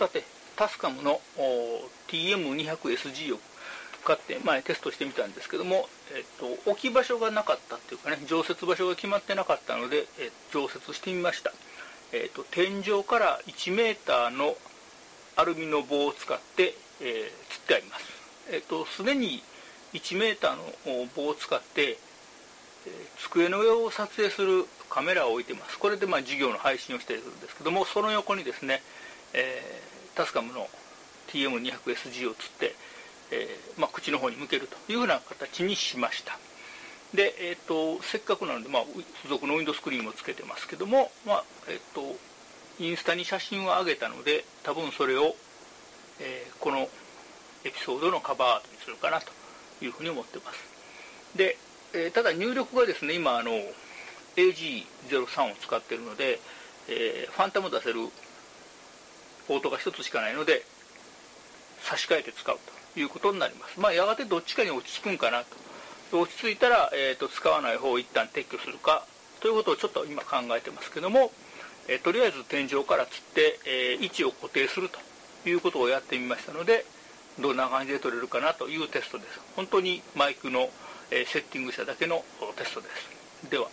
さてタスカムの TM200SG を買って前テストしてみたんですけども、えっと、置き場所がなかったっていうかね常設場所が決まってなかったので、え常設してみました、えっと、天井から1 m のアルミの棒を使って、えー、釣ってあります。えっとすでに1 m の棒を使って、え、机の上を撮影するカメラを置いてます。これでまあ授業の配信をしているんですけどもその横にですね、えー、タスカムの TM200SG を釣って、えー、まあ、口の方に向けるというふうな形にしました。で、えーと、せっかくなので、まあ、付属のウィンドスクリーンもつけてますけども、まあえーと、インスタに写真を上げたので多分それを、えー、このエピソードのカバーアートにするかなというふうに思ってます。で、えー、ただ入力がですね今あの AG03 を使っているので、えー、ファンタム出せるポートが1つしかないので差し替えて使うということになります。まあ、やがてどっちかに落ち着くんかなと。落ち着いたら、えーと、使わない方を一旦撤去するかということをちょっと今考えてますけども、えー、とりあえず天井からつって、えー、位置を固定するということをやってみましたので、どんな感じで撮れるかなというテストです。本当にマイクの、えー、セッティングしただけのテストです。では。